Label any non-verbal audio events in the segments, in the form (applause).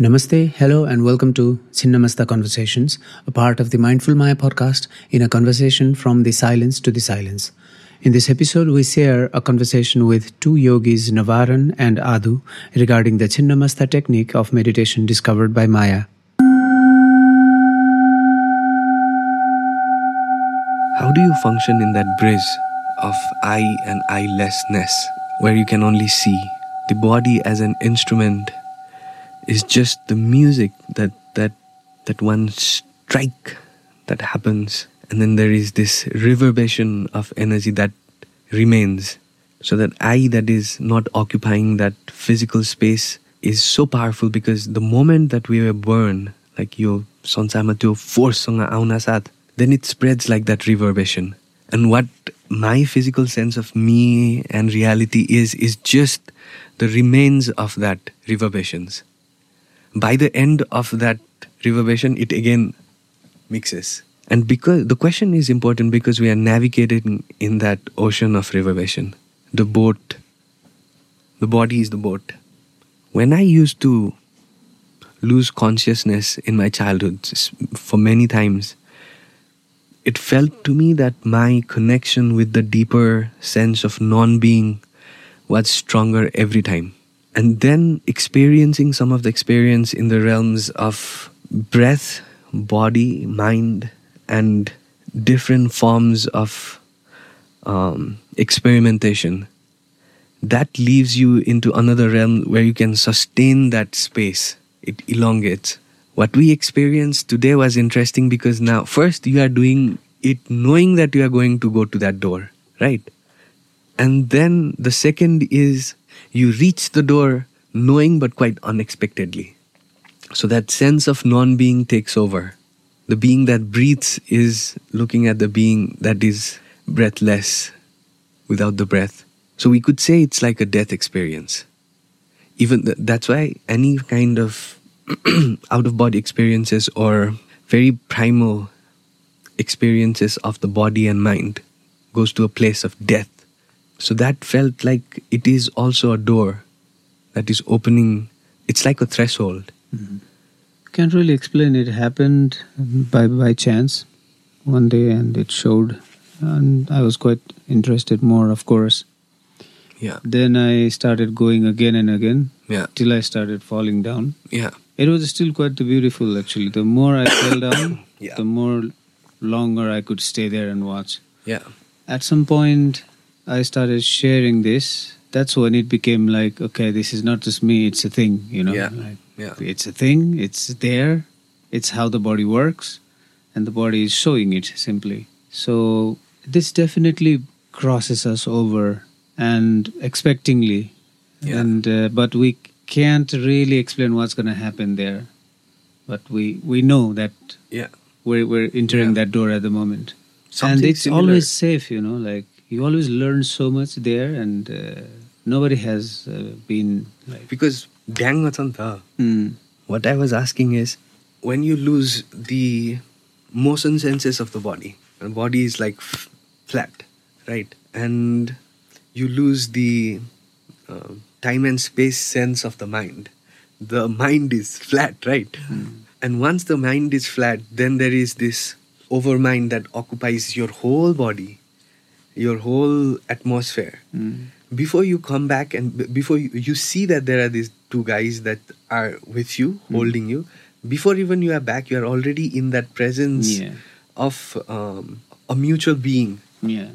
Namaste, hello, and welcome to Chinnamasta Conversations, a part of the Mindful Maya podcast in a conversation from the silence to the silence. In this episode, we share a conversation with two yogis, Navaran and Aadu, regarding the Chinnamasta technique of meditation discovered by Maya. How do you function in that bridge of I and I lessness, where you can only see the body as an instrument is just the music that that that one strike that happens. And then there is this reverberation of energy that remains. So that i that is not occupying that physical space is so powerful because the moment that we were born like yo sonsama tyo force sanga auna sat then it spreads like that reverberation. And what my physical sense of me and reality is is just the remains of that reverberations by the end of that reverberation, it again mixes. And because the question is important because we are navigating in that ocean of reverberation. The boat, the body is the boat. When I used to lose consciousness in my childhood for many times, it felt to me that my connection with the deeper sense of non being was stronger every time and then experiencing some of the experience in the realms of breath, body, mind, and different forms of um, experimentation. That leaves you into another realm where you can sustain that space. It elongates. What we experienced today was interesting because now, first, you are doing it knowing that you are going to go to that door, right? And then the second is you reach the door knowing but quite unexpectedly. So that sense of non being takes over. The being that breathes is looking at the being that is breathless without the breath. So we could say it's like a death experience. Even th- that's why any kind of (clears throat) out of body experiences or very primal experiences of the body and mind goes to a place of death so that felt like it is also a door that is opening. It's like a threshold. Mm-hmm. Can't really explain. It happened by by chance one day, and it showed, and I was quite interested more, of course. Yeah. Then I started going again and again. Yeah. Till I started falling down. Yeah. It was still quite beautiful, actually. The more I fell (coughs) down, yeah. the more longer I could stay there and watch. Yeah. At some point, I started sharing this, that's when it became like, okay, this is not just me, it's a thing, you know? Yeah. Like, yeah. It's a thing, it's there, it's how the body works, and the body is showing it simply. So this definitely crosses us over and expectingly. Yeah. And uh, but we can't really explain what's going to happen there. But we we know that yeah. we're we're entering Yeah. that door at the moment. Something and it's similar. always safe, you know, like you always learn so much there and uh, nobody has uh, been like Because dang ta. mm, What I was asking is when you lose the motion senses of the body, and body is like f- flat, right? And you lose the uh, time and space sense of the mind. The mind is flat, right? And once the mind is flat, then there is this overmind that occupies your whole body, your whole atmosphere. Mm, before you come back and b- before you, you see that there are these two guys that are with you holding you before even you are back you are already in that presence yeah. of um, a mutual being. Yeah.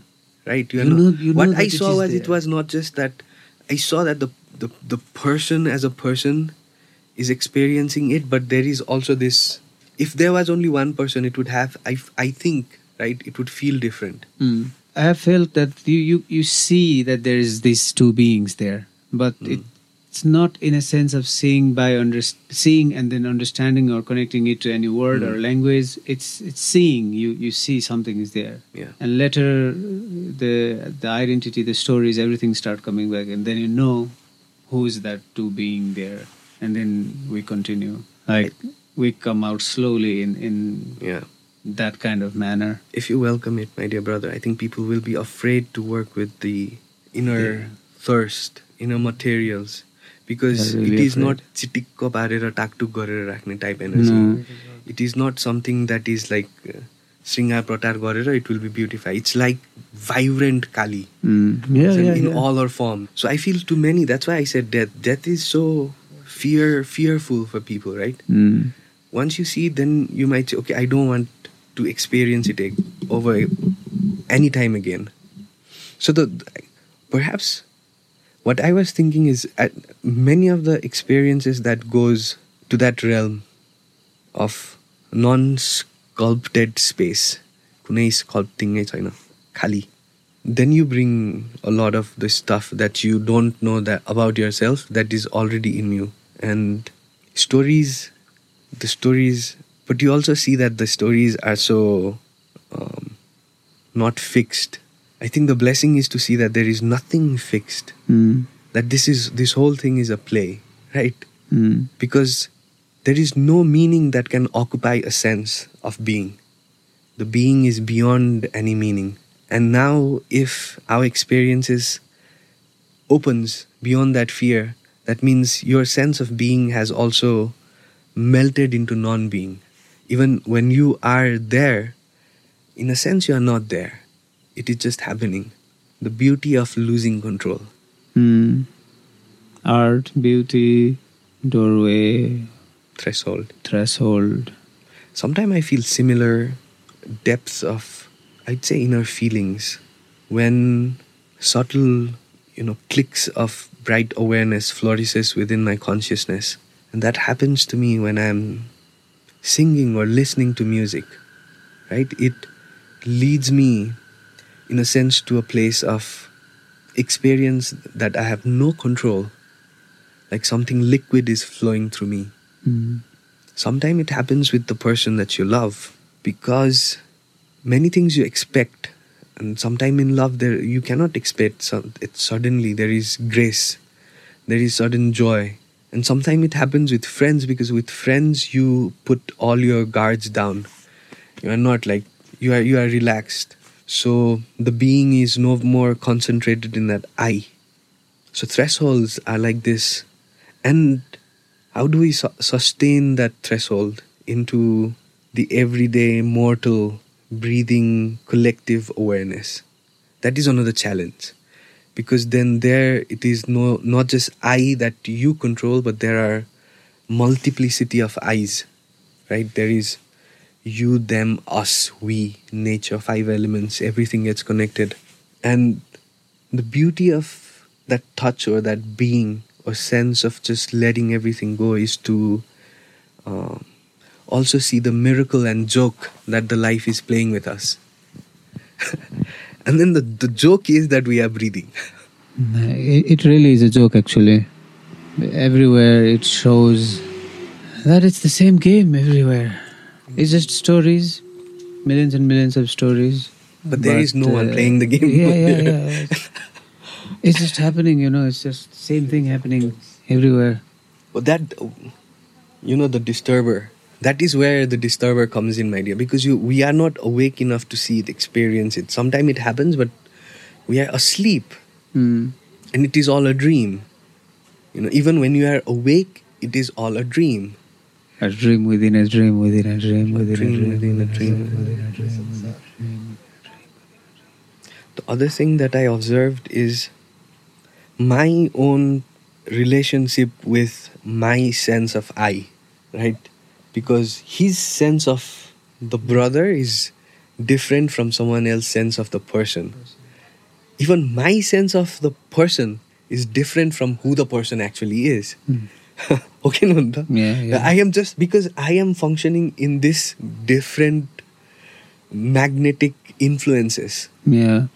Right? Are You not- know- you what that i saw was it was not just that i saw that the, the the person as a person is experiencing it but there is also this if there was only one person it would have i, I think right it would feel different. Mm. I have felt that you, you you see that there is these two beings there but Mm. it's not in a sense of seeing by under, seeing and then understanding or connecting it to any word or Mm. language. It's it's seeing. You you see something is there. Yeah. And later the the identity the stories everything start coming back and then you know who is that two being there. And then we continue. Like we come out slowly in in yeah that kind of manner if you welcome it, my dear brother, I think people will be afraid to work with the inner Yeah. thirst, inner materials, because They're really it is afraid. not चिटिक्क पारेर टाकटुक गरेर राख्ने type energy. No. It is not something that is like uh, श्रृङ्गार प्रटार गरेर it will be beautified. It's like vibrant Kali Mm. Yeah, in, yeah, in yeah. all her form. So I feel to many, that's why I said death. Death is so fear fearful for people, right? Mm. Once you see it, to experience it over any time again. So the perhaps what I was thinking is many of the experiences that goes to that realm of non-sculpted space, kunai sculpting china. Then you bring a lot of the stuff that you don't know that about yourself that is already in you and stories the stories but you also see that the stories are so um, not fixed? I think the blessing is to see that there is nothing fixed. Mm. that this is this whole thing is a play right? Mm. because there is no meaning that can occupy a sense of being. The being is beyond any meaning. And now if our experiences opens beyond that fear that means your sense of being has also melted into non-being even when you are there in a sense you are not there it is just happening the beauty of losing control Mm. Art, beauty, doorway, threshold threshold. Sometimes I feel similar depths of, I'd say, inner feelings when subtle, you know, clicks of bright awareness flourishes within my consciousness. And that happens to me when I'm singing or listening to music, right? It leads me, in a sense, to a place of experience that I have no control. Like something liquid is flowing through me. Mm. Sometimes it happens with the person that you love because many things you expect, and sometimes in love there you cannot expect. It suddenly there is grace, there is sudden joy, and sometimes it happens with friends because with friends you put all your guards down. You are not like you are you are relaxed. So the being is no more concentrated in that I. So thresholds are like this, and how do we su- sustain that threshold into the everyday mortal breathing collective awareness that is another challenge because then there it is no not just i that you control but there are multiplicity of eyes right there is you them us we nature five elements everything gets connected and the beauty of that touch or that being or sense of just letting everything go is to uh, also see the miracle and joke that the life is playing with us. (laughs) and then the, the joke is that we are breathing. It, really is a joke, actually. Everywhere it shows that it's the same game everywhere. It's just stories, millions and millions of stories. But there is no one uh, playing the game. Yeah, yeah, (laughs) yeah. It's, it's just happening, you know. It's just same thing happening everywhere. But that, you know, the disturber, that is where the disturber comes in, my dear, because you we are not awake enough to see it, experience it. Sometimes it happens, but we are asleep Mm. and it is all a dream. You know, even when you are awake, it is all a dream. A dream within a dream within a dream within Dream a dream within a dream. within a dream within a dream. The other thing that I observed is my own relationship with my sense of I, right? Because his sense of the brother is different from someone else's sense of the person. Even my sense of the person is different from who the person actually is. Mm. (laughs) okay, Nanda? Yeah, yeah. I am just because I am functioning in this different magnetic influences. Yeah.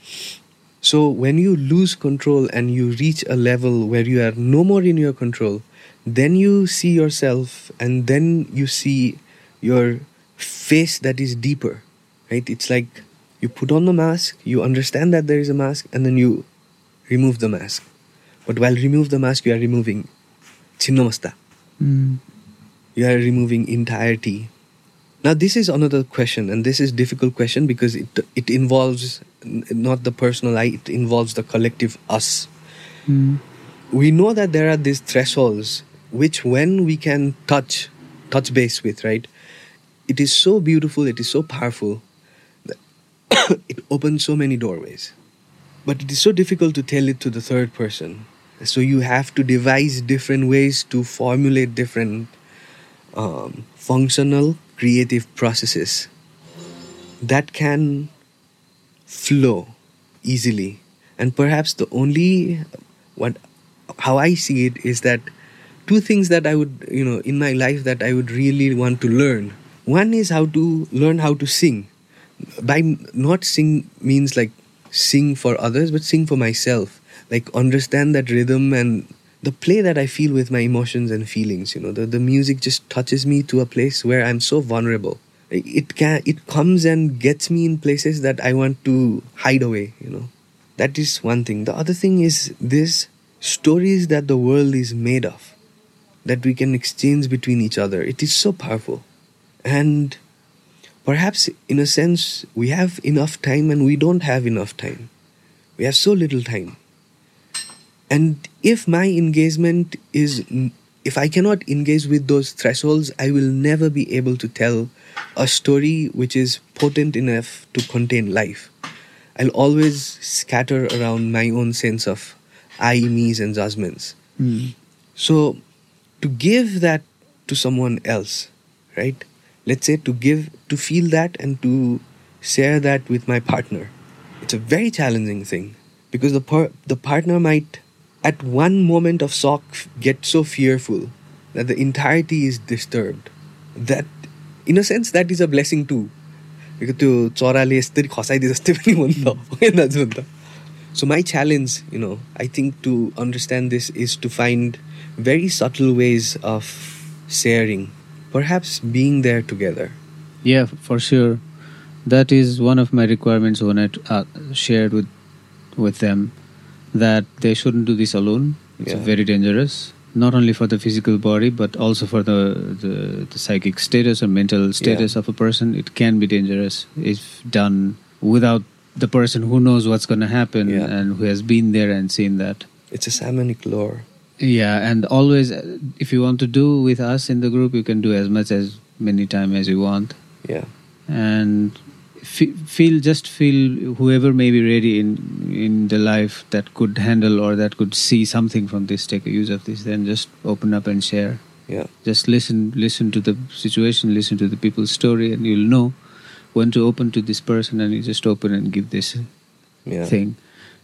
So when you lose control and you reach a level where you are no more in your control, then you see yourself and then you see your face that is deeper. Right? It's like you put on the mask, you understand that there is a mask, and then you remove the mask. But while remove the mask, you are removing chinnamasta. Mm. You are removing entirety. Now this is another question, and this is difficult question because it it involves not the personal I, it involves the collective us. Mm. we know that there are these thresholds which when we can touch touch base with right? It is so beautiful it is so powerful (coughs) it opens so many doorways. But it is so difficult to tell it to the third person. So you have to devise different ways to formulate different um, functional creative processes that can flow easily. And perhaps the only what how i see it is that two things that i would you know in my life that i would really want to learn one is how to learn how to sing by not sing means like sing for others but sing for myself like understand that rhythm and the play that I feel with my emotions and feelings. You know, the, the music just touches me to a place where I'm so vulnerable. It can it comes and gets me in places that I want to hide away. You know, that is one thing. The other thing is this stories that the world is made of, that we can exchange between each other. It is so powerful, and perhaps in a sense we have enough time and we don't have enough time. We have so little time and if my engagement is if i cannot engage with those thresholds i will never be able to tell a story which is potent enough to contain life i'll always scatter around my own sense of i me's and judgments mm. so to give that to someone else right let's say to give to feel that and to share that with my partner it's a very challenging thing because the par- the partner might at one moment of shock get so fearful that the entirety is disturbed that in a sense that is a blessing too because त्यो चराले यसरी खसाइदिए जस्तै पनि हो नि त होइन दाजु नि त सो माई challenge you know I think two understand this is to find very subtle ways of sharing, perhaps being there together. Yeah, for sure. That is one of my requirements when I uh, shared with with them that they shouldn't do this alone. It's Yeah. very dangerous, not only for the physical body but also for the, the, the psychic status or mental status of a person. It can be dangerous if done without the person who knows what's going to happen Yeah. and who has been there and seen that. It's a shamanic lore. Yeah, and always, uh, if you want to do with us in the group, you can do as much as many time as you want, Yeah. and fe- feel just feel whoever may be ready in in the life that could handle or that could see something from this, take a use of this, then just open up and share. Yeah. Just listen, listen to the situation, listen to the people's story, and you'll know when to open to this person, and you just open and give this Yeah. thing.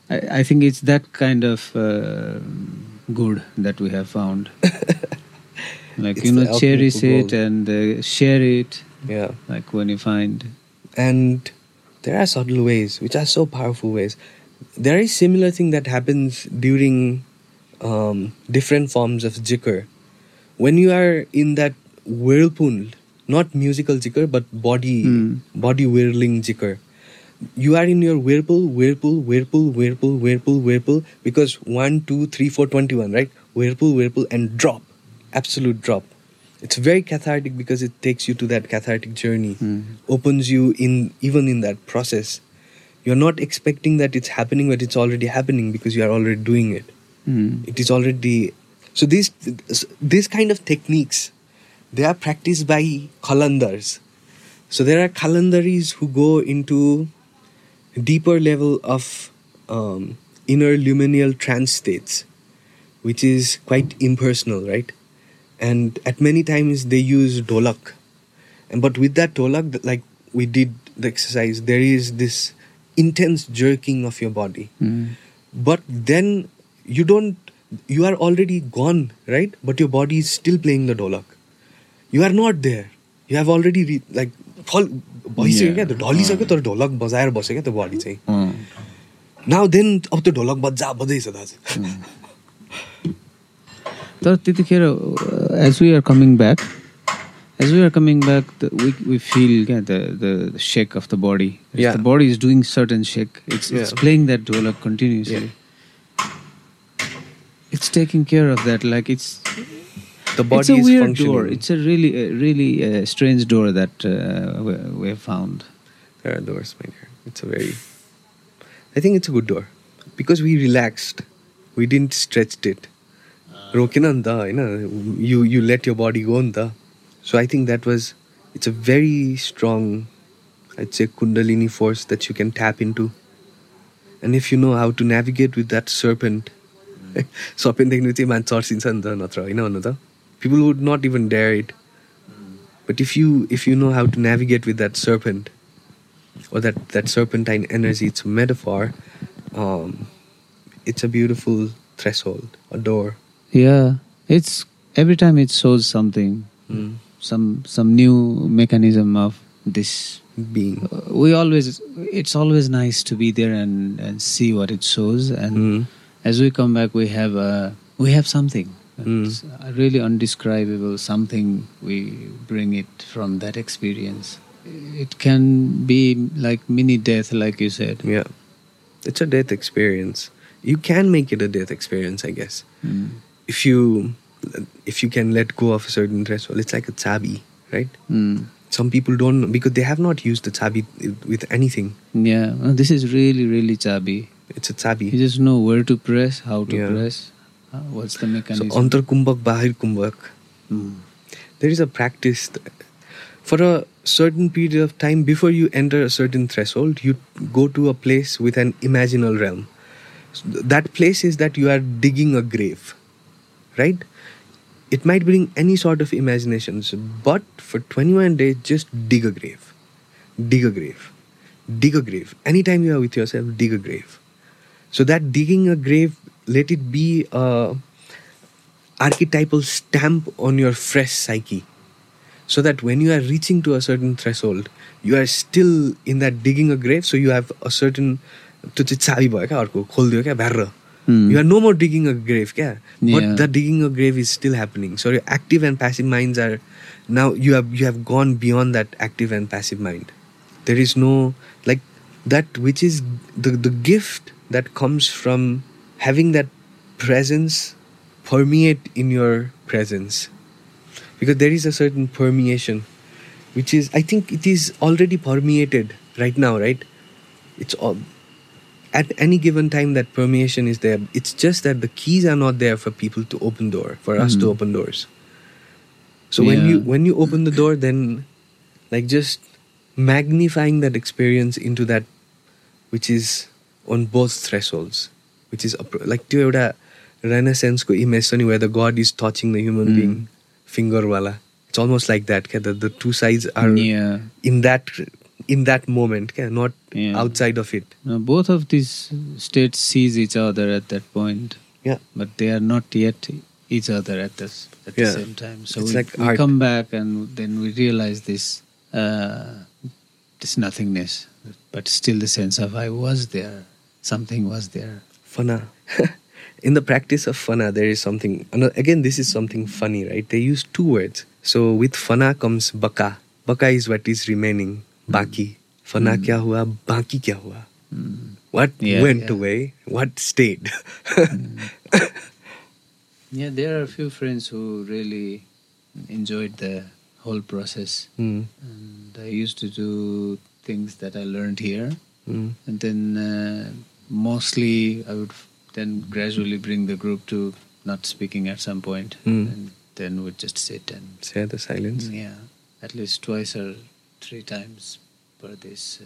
I, I think it's that kind of uh, good that we have found. (laughs) like It's you know, cherish it gold. and uh, share it. Yeah. Like when you find, and there are subtle ways which are so powerful ways there is similar thing that happens during um, different forms of jikr when you are in that whirlpool not musical jikr but body Hmm. body whirling jikr you are in your whirlpool whirlpool whirlpool whirlpool whirlpool whirlpool because 1 2 3 4 21 right? Whirlpool whirlpool and drop. Absolute drop. It's very cathartic because it takes you to that cathartic journey. Hmm. opens you in even in that process. You're not expecting that it's happening but it's already happening because you are already doing it. Mm, it is already so these this kind of techniques they are practiced by kalandars. So there are kalandaris who go into deeper level of um, inner luminal trance states which is quite impersonal right? And at many times they use dolak. And but with that dolak like we did the exercise there is this intense jerking of your body. Mm, but then you don't you are already gone right? But your body is still playing the dolak. You are not there. You have already re- like फल भइसक्यो. क्या त्यो ढलिसक्यो तर ढोलक बजाएर बस्यो क्या त्यो बडी चाहिँ नाउ देन अब त्यो ढोलक बजा बजाइछ दाजु तर त्यतिखेर as we are coming back as we are coming back we we feel क्या the the shake of the body. The body is doing certain shake it's it's. Playing that dholak continuously. It's taking care of that. Like it's The body it's a is weird functioning. door. It's a really, a really uh, strange door that uh, we, we have found. There are doors, my dear. It's a very. I think it's a good door because we relaxed. We didn't stretch it. रोकेन नि त होइन यु यु late यर बडी गो नि त सो I think that was it's a very strong it's a kundalini force that you can tap in to and if you know how to navigate with that serpent serpent देख्नु चाहिँ मान्छे चर्सिन्छ नि त नत्र होइन भन्नु त people would not even dare it. But if you if you know how to navigate with that serpent or that that serpentine energy it's a metaphor um, it's a beautiful threshold a door. Yeah. It's every time it shows something mm. some some new mechanism of this being. uh, we always it's always nice to be there and and see what it shows. And mm. as we come back we have a we have something. Mm. It's a really undescribable something. We bring it from that experience. It can be like mini death, like you said. Yeah. It's a death experience. You can make it a death experience, I guess. Mm. If you if you can let go of a certain threshold, it's like a chabi, right? Mm. Some people don't because they have not used the chabi with anything. Yeah, this is really, really chubby. It's a chabi. You just know where to press, how to Yeah. press, what's the So mechanism. antar kumbhak, bahir kumbhak. Mm. there is a practice for a certain period of time before you enter a certain threshold you go to a place with an imaginal realm So that place is that you are digging a grave right it might bring any sort of imaginations but for 21 days just dig a grave dig a grave dig a grave anytime you are with yourself dig a grave so that digging a grave let it be a archetypal stamp on your fresh psyche so that when you are reaching to a certain threshold you are still in that digging a grave so you have a certain त्यो चाहिँ चाबी भयो क्या अर्को खोलिदियो क्या भ्याएर Hmm. You are no more digging a grave क्या but Yeah. The digging a grave is still happening so active end passive minds are now you have you have gone beyond that active end passive mind there is know like that which is the the gift that comes from having that presence permeate in your presence. Because there is a certain permeation which is i think it is already permeated right now right? It's all at any given time that permeation is there. It's just that the keys are not there for people to open door for us to mm-hmm. open doors. So yeah. when you when you open the door then like just magnifying that experience into that which is on both thresholds. which is appro- like त्यो एउटा रेनेसेन्सको image छ नि where the god is touching the human Mm. being finger wala it's almost like that क्या the, the two sides are yeah. in that in that moment क्या not Yeah. outside of it Now, both of these states sees each other at that point, yeah but they are not yet each other at this at the Yeah. same time. So It's we, like we art. come back and then we realize this uh, this nothingness, but still the sense of I was there, something was there. fana. (laughs) In the practice of fana there is something again this is something funny right? They use two words. So with fana comes baka. Baka is what is remaining. Baki. Fana Mm. kya hua? Baki kya hua? Mm. what Yeah, went yeah. away? What stayed? Yeah, there are a few friends who really enjoyed the whole process, Mm, and I used to do things that I learned here. mm, and then uh, mostly I would then gradually bring the group to not speaking at some point, Mm. and then would just sit and share the silence yeah, at least twice or three times per this uh,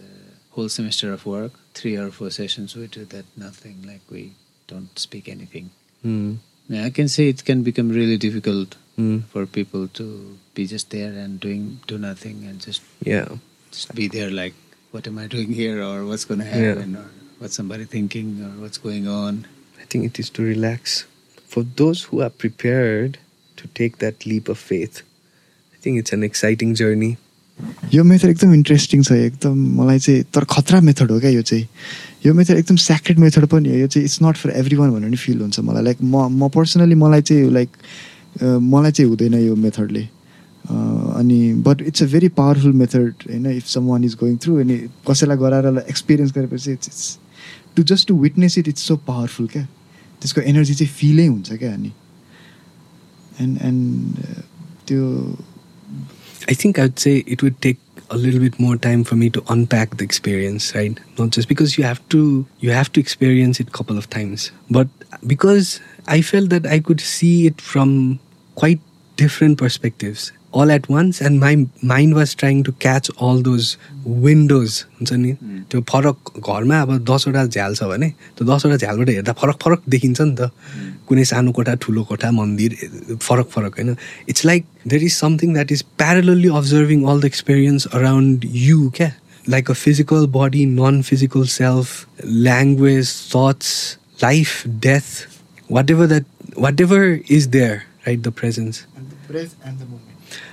whole semester of work, three or four sessions we do that nothing like we don't speak anything. Mm, Yeah, I can say it can become really difficult mm, for people to be just there and doing do nothing and just yeah just be there like what am i doing here or what's going to Yeah. happen or what's somebody thinking or what's going on? I think it is to relax. For those who are prepared to take that leap of faith, I think it's an exciting journey. यो method एकदम interesting छ एकदम मलाई चाहिँ तर खतरा method हो क्या यो चाहिँ। यो मेथड एकदम स्याक्रेड मेथड पनि हो। यो चाहिँ it's not for every one भनेर नि फिल हुन्छ मलाई। लाइक म म पर्सनली मलाई चाहिँ लाइक मलाई चाहिँ हुँदैन यो मेथडले। अनि but it's a very powerful method होइन if someone is going through अनि कसैलाई गराएर एक्सपिरियन्स गरेपछि it's it's to just to witness it it's so powerful क्या त्यसको एनर्जी चाहिँ फिलै हुन्छ क्या अनि एन्ड एन्ड त्यो I think I'd say it would take a little bit more time for me to unpack the experience, right? Not just because you have to you have to experience it a couple of times, but because I felt that I could see it from quite different perspectives all at once and my mind was trying to catch all those windows हुन्छ नि त्यो फरक घरमा अब दसवटा झ्याल छ भने त्यो दसवटा झ्यालबाट हेर्दा फरक फरक देखिन्छ नि त कुनै सानो कोठा ठुलो कोठा मन्दिर फरक फरक होइन it's like there is something that is parallelly observing all the experience around you क्या like a physical body non physical self language thoughts life death whatever that whatever is there right the presence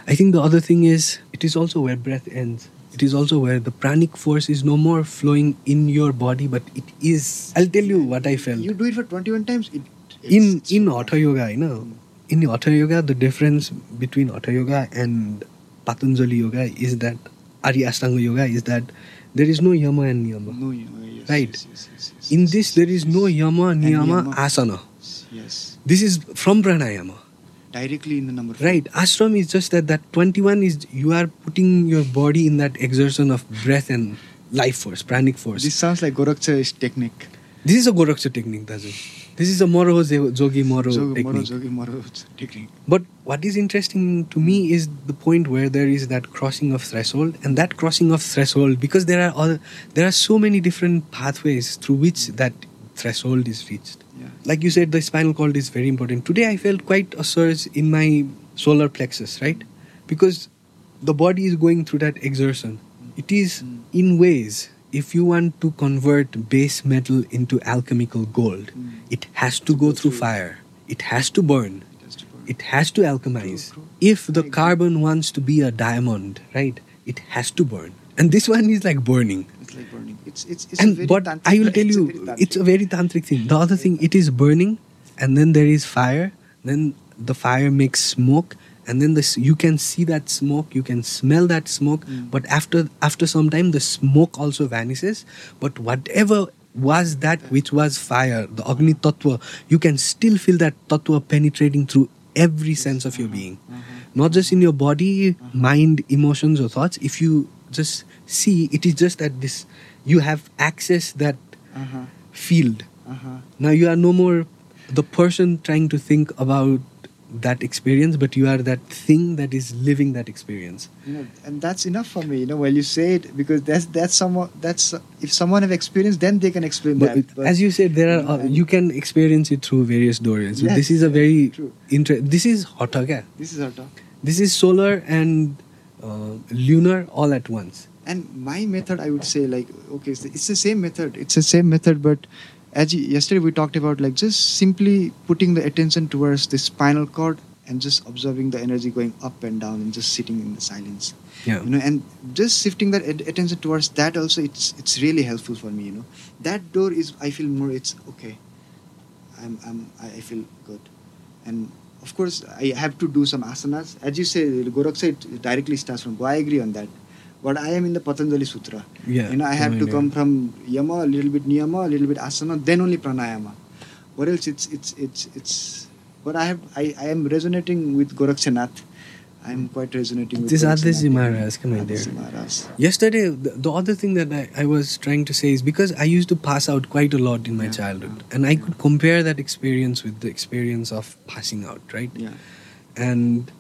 I think the other thing is it is also where breath ends. It is also where the pranic force is no more flowing in your body, but it is. I'll tell you what I felt. You do it for 21 times. It, in in Hatha Yoga, you know, hmm. in Hatha Yoga, the difference between Hatha Yoga and Patanjali Yoga is that Arya Ashtanga Yoga is that there is no yama and niyama. No, know, yes, Right. Yes, yes, yes, yes, In this, there is no yama, niyama. asana. Yes. This is from pranayama. Directly in the number. Right. Ashram is just that that 21 is you are putting your body in that exertion of breath and life force, pranic force. This sounds like Goraksha's technique. This is a Goraksha technique, Daju. This is a Moro Jo- Jogi Moro Jog- Moro, technique. Jogi Moro technique. But what is interesting to me is the point where there is that crossing of threshold, and that crossing of threshold because there are other, there are so many different pathways through which that threshold is reached. Like you said, the spinal cord is very important. Today I felt quite a surge in my solar plexus, right? Because the body is going through that exertion. It is Mm. in ways. If you want to convert base metal into alchemical gold, Mm. it has to go through fire. It has to burn It has to burn. it has to alchemize. If the carbon wants to be a diamond, right, it has to burn. And this one is like burning. Like burning. It's it's it's a and very but I will tell it's a you, it's a very tantric thing. The other thing, it is burning, and then there is fire. Then the fire makes smoke, and then this you can see that smoke, you can smell that smoke. Mm. But after after some time, the smoke also vanishes. But whatever was that which was fire, the Agni Tattva, you can still feel that Tattva penetrating through every sense of your being Uh-huh. not just in your body, mind, emotions, or thoughts. If you just see, it is just that this you have access that Uh-huh. field. Uh-huh. Now you are no more the person trying to think about that experience, but you are that thing that is living that experience. You know, and that's enough for me. You know, when you say it, because that's that's someone that's if someone have experience, then they can explain But, that. But as you said, there are uh, you can experience it through various doors. So Yes, this is a very true. inter- This is hot kya? this is our. This is solar and uh, lunar all at once. And my method, I would say, like, okay, it's the, it's the same method. It's the same method, but as you, yesterday we talked about, like, just simply putting the attention towards the spinal cord and just observing the energy going up and down and just sitting in the silence. Yeah. You know, and just shifting that at- attention towards that also, it's it's really helpful for me. You know, that door is, I feel more. It's okay. I'm, I'm, I feel good, and of course I have to do some asanas. As you say, Goraksha it directly starts from. I agree on that. But I am in the Patanjali Sutra. Yeah. You know, I have to come from yama, a little bit niyama, a little bit asana, then only pranayama. What else? It's it's it's it's. But I have I, I am resonating with Gorakshanath. I am quite resonating with. This. Adesi Maharaj, come on. Maharaj. Yesterday, the, the other thing that I, I was trying to say is because I used to pass out quite a lot in my Yeah. childhood, and I could compare that experience with the experience of passing out, right? Yeah. And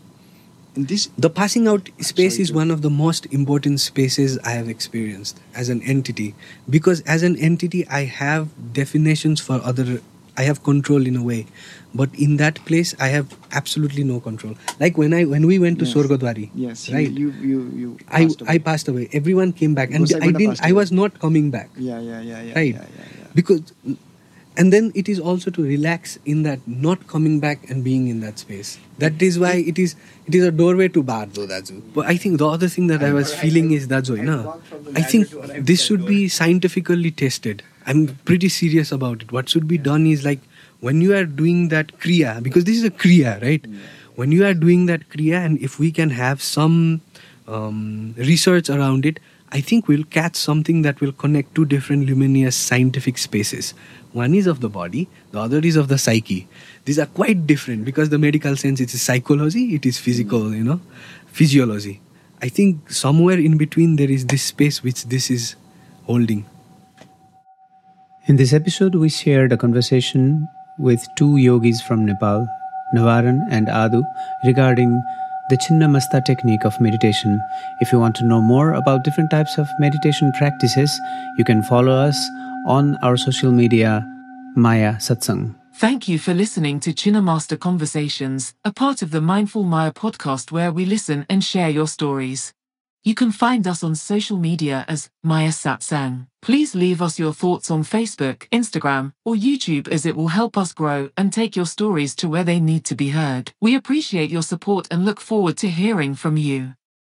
this the passing out space is one of the most important spaces I have experienced as an entity because as an entity, I have definitions for other. I have control in a way, but in that place, I have absolutely no control. Like when I when we went to Yes. Swargadwari, yes, right? You you you. I passed away. I passed away. Everyone came back, and I didn't. I was not coming back, Yeah yeah yeah yeah. Right. Yeah, yeah, yeah. because, and then it is also to relax in that not coming back and being in that space. That is why it is it is a doorway to bar, though, Daju. But I think the other thing that I was feeling is I walked from the I think this should that be scientifically tested. I'm pretty serious about it. What should be done is like when you are doing that kriya, because this is a kriya, right? When you are doing that kriya, and if we can have some um, research around it, I think we'll catch something that will connect two different luminous scientific spaces. One is of the body, the other is of the psyche. These are quite different because the medical sense it is psychology, it is physical, hmm. you know, physiology. I think somewhere in between there is this space which this is holding. In this episode, we shared a conversation with two yogis from Nepal, Navaran and Aadu, regarding the Chinnamasta technique of meditation. If you want to know more about different types of meditation practices, you can follow us on our social media, Maya Satsang. Thank you for listening to Chinnamasta Conversations, a part of the Mindful Maya podcast where we listen and share your stories. You can find us on social media as Maya Satsang. Please leave us your thoughts on Facebook, Instagram, or YouTube as it will help us grow and take your stories to where they need to be heard. We appreciate your support and look forward to hearing from you.